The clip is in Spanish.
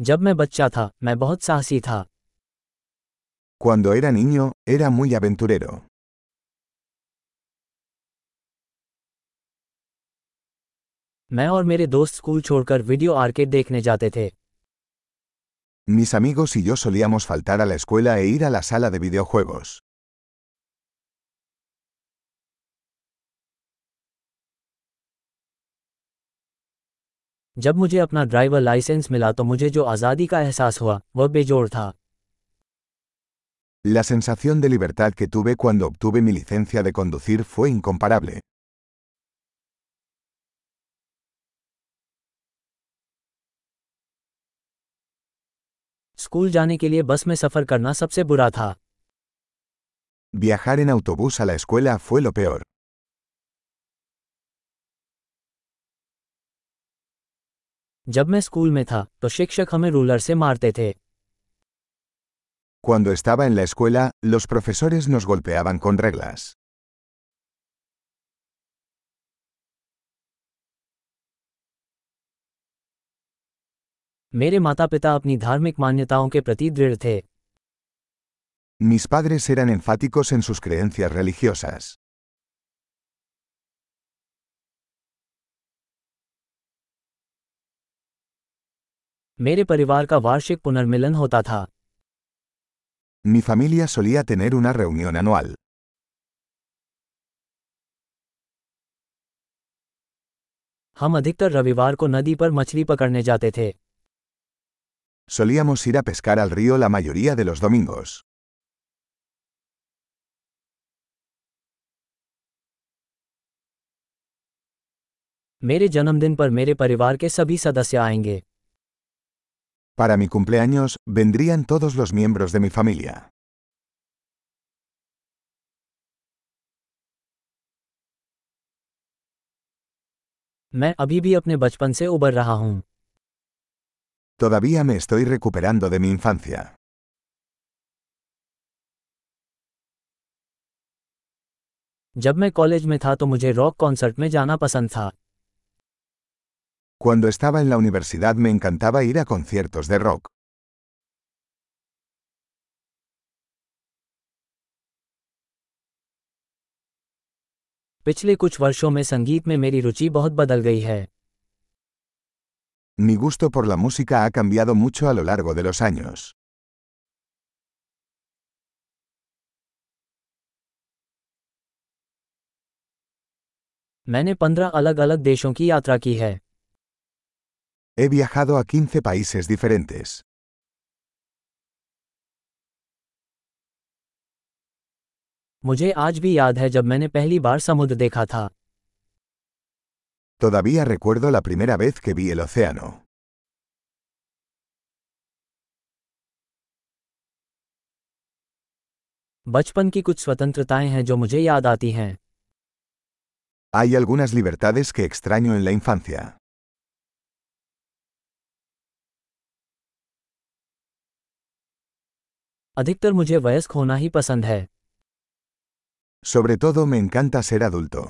जब मैं बच्चा था मैं बहुत साहसी था Cuando era niño, era muy aventurero. मैं और मेरे दोस्त स्कूल छोड़कर वीडियो आर्केड देखने जाते थे Mis amigos y yo solíamos faltar a la escuela e ir a la sala de videojuegos. जब मुझे अपना ड्राइवर लाइसेंस मिला तो मुझे जो आज़ादी का एहसास हुआ वह बेजोड़ था La sensación de libertad que tuve cuando obtuve mi licencia de conducir fue incomparable. School जाने के लिए बस में सफ़र करना सबसे बुरा था Viajar en autobús a la escuela fue lo peor. जब मैं स्कूल में था तो शिक्षक हमें रूलर से मारते थे Cuando estaba en la escuela, los profesores nos golpeaban con reglas. मेरे माता पिता अपनी धार्मिक मान्यताओं के प्रति दृढ़ थे Mis padres eran enfáticos en sus creencias religiosas. मेरे परिवार का वार्षिक पुनर्मिलन होता था Mi familia solía tener una reunión anual. हम अधिकतर रविवार को नदी पर मछली पकड़ने जाते थे Solíamos ir a pescar al río la mayoría de los domingos. मेरे जन्मदिन पर मेरे परिवार के सभी सदस्य आएँगे Para mi cumpleaños, vendrían todos los miembros de mi familia. मैं अभी भी अपने बचपन से उबर रहा हूं Todavía me estoy recuperando de mi infancia. जब मैं कॉलेज में था तो मुझे रॉक कॉन्सर्ट में जाना पसंद था Cuando estaba en la universidad me encantaba ir a conciertos de rock. पिछले कुछ वर्षों में संगीत में मेरी रुचि बहुत बदल गई है Mi gusto por la música ha cambiado mucho a lo largo de los años. मैंने पंद्रह अलग अलग देशों की यात्रा की है He viajado a 15 países diferentes. मुझे आज भी याद है जब मैंने पहली बार समुद्र देखा था Todavía recuerdo la primera vez que vi el océano. बचपन की कुछ स्वतंत्रताएं हैं जो मुझे याद आती हैं Hay algunas libertades que extraño en la infancia. अधिकतर मुझे वयस्क होना ही पसंद है Sobre todo me encanta ser adulto.